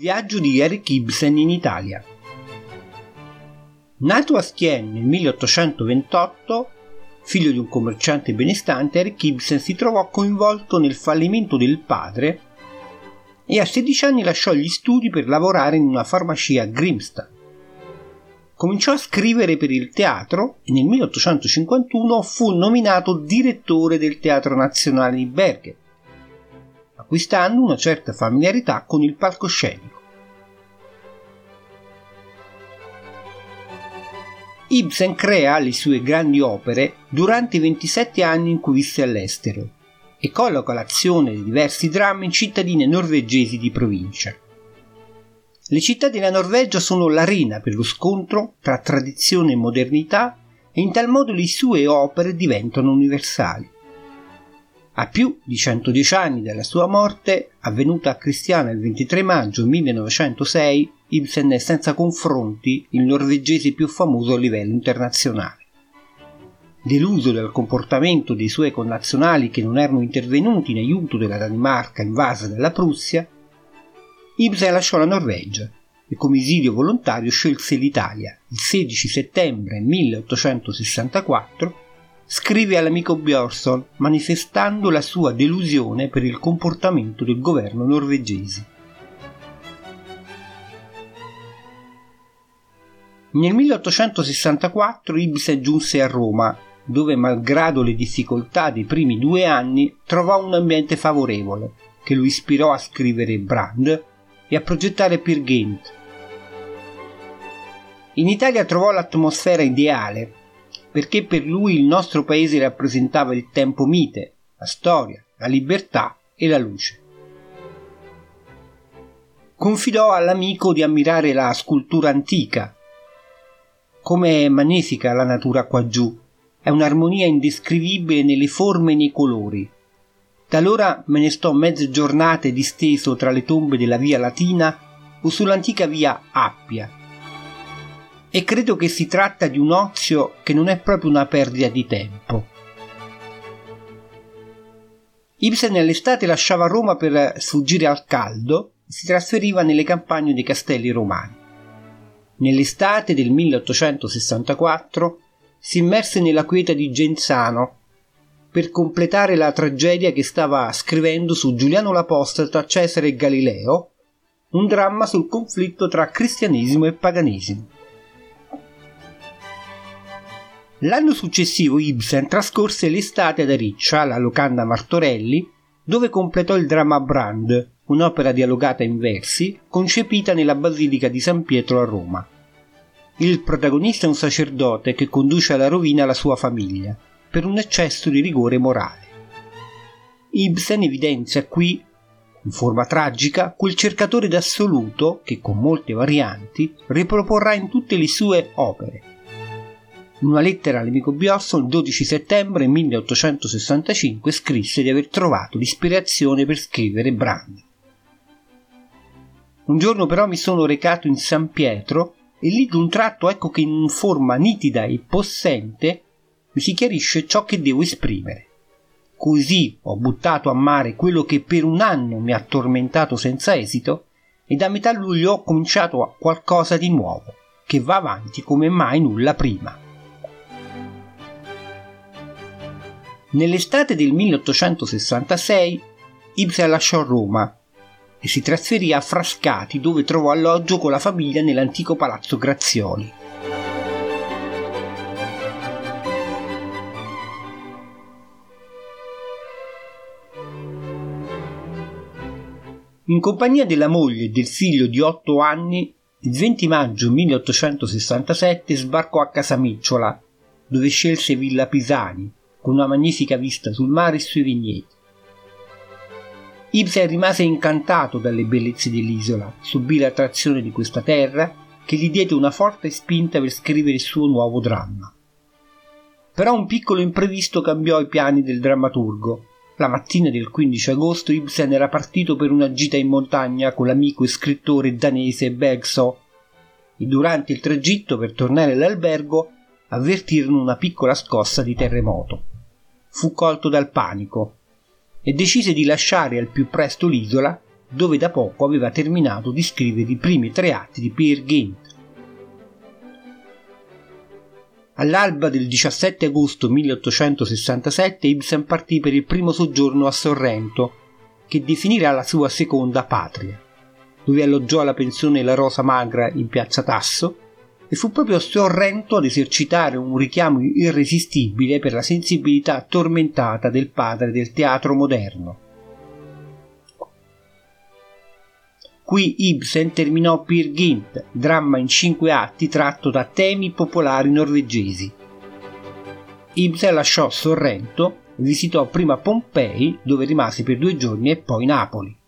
viaggio di Eric Ibsen in Italia. Nato a Skien nel 1828, figlio di un commerciante benestante, Eric Ibsen si trovò coinvolto nel fallimento del padre e a 16 anni lasciò gli studi per lavorare in una farmacia a Grimstad. Cominciò a scrivere per il teatro e nel 1851 fu nominato direttore del Teatro Nazionale di Bergen acquistando una certa familiarità con il palcoscenico. Ibsen crea le sue grandi opere durante i 27 anni in cui visse all'estero e colloca l'azione di diversi drammi in cittadine norvegesi di provincia. Le città della Norvegia sono l'arena per lo scontro tra tradizione e modernità e in tal modo le sue opere diventano universali. A più di 110 anni dalla sua morte, avvenuta a Cristiana il 23 maggio 1906, Ibsen è senza confronti il norvegese più famoso a livello internazionale. Deluso dal comportamento dei suoi connazionali che non erano intervenuti in aiuto della Danimarca invasa dalla Prussia, Ibsen lasciò la Norvegia e come esilio volontario scelse l'Italia il 16 settembre 1864 scrive all'amico Björson manifestando la sua delusione per il comportamento del governo norvegese. Nel 1864 Ibsen giunse a Roma, dove malgrado le difficoltà dei primi due anni trovò un ambiente favorevole, che lo ispirò a scrivere Brand e a progettare Peer. In Italia trovò l'atmosfera ideale perché per lui il nostro paese rappresentava il tempo mite, la storia, la libertà e la luce. Confidò all'amico di ammirare la scultura antica. Come è magnifica la natura qua giù, è un'armonia indescrivibile nelle forme e nei colori. Talora me ne sto mezze giornate disteso tra le tombe della via Latina o sull'antica via Appia, e credo che si tratta di un ozio che non è proprio una perdita di tempo. Ibsen nell'estate lasciava Roma per sfuggire al caldo e si trasferiva nelle campagne dei castelli romani. Nell'estate del 1864 si immerse nella quieta di Genzano per completare la tragedia che stava scrivendo su Giuliano l'Apostata, Cesare e Galileo, un dramma sul conflitto tra cristianesimo e paganesimo. L'anno successivo Ibsen trascorse l'estate ad Ariccia, alla locanda Martorelli, dove completò il dramma Brand, un'opera dialogata in versi concepita nella Basilica di San Pietro a Roma. Il protagonista è un sacerdote che conduce alla rovina la sua famiglia, per un eccesso di rigore morale. Ibsen evidenzia qui, in forma tragica, quel cercatore d'assoluto che, con molte varianti, riproporrà in tutte le sue opere, in una lettera all'amico Biosson il 12 settembre 1865 scrisse di aver trovato l'ispirazione per scrivere Brand. Un giorno però mi sono recato in San Pietro e lì d'un tratto ecco che in forma nitida e possente mi si chiarisce ciò che devo esprimere. Così ho buttato a mare quello che per un anno mi ha tormentato senza esito e da metà luglio ho cominciato qualcosa di nuovo, che va avanti come mai nulla prima. Nell'estate del 1866 Ibsen lasciò Roma e si trasferì a Frascati dove trovò alloggio con la famiglia nell'antico palazzo Grazioli. In compagnia della moglie e del figlio di otto anni, il 20 maggio 1867 sbarcò a Casamicciola, dove scelse Villa Pisani, con una magnifica vista sul mare e sui vigneti. Ibsen rimase incantato dalle bellezze dell'isola, subì l'attrazione di questa terra che gli diede una forte spinta per scrivere il suo nuovo dramma. Però un piccolo imprevisto cambiò i piani del drammaturgo. La mattina del 15 agosto Ibsen era partito per una gita in montagna con l'amico e scrittore danese Bergso e durante il tragitto per tornare all'albergo avvertirono una piccola scossa di terremoto fu colto dal panico e decise di lasciare al più presto l'isola dove da poco aveva terminato di scrivere i primi tre atti di Peer Gynt. All'alba del 17 agosto 1867 Ibsen partì per il primo soggiorno a Sorrento, che definirà la sua seconda patria, dove alloggiò alla pensione La Rosa Magra in piazza Tasso e fu proprio Sorrento ad esercitare un richiamo irresistibile per la sensibilità tormentata del padre del teatro moderno. Qui Ibsen terminò Peer Gynt, dramma in cinque atti tratto da temi popolari norvegesi. Ibsen lasciò Sorrento, visitò prima Pompei, dove rimase per due giorni, e poi Napoli.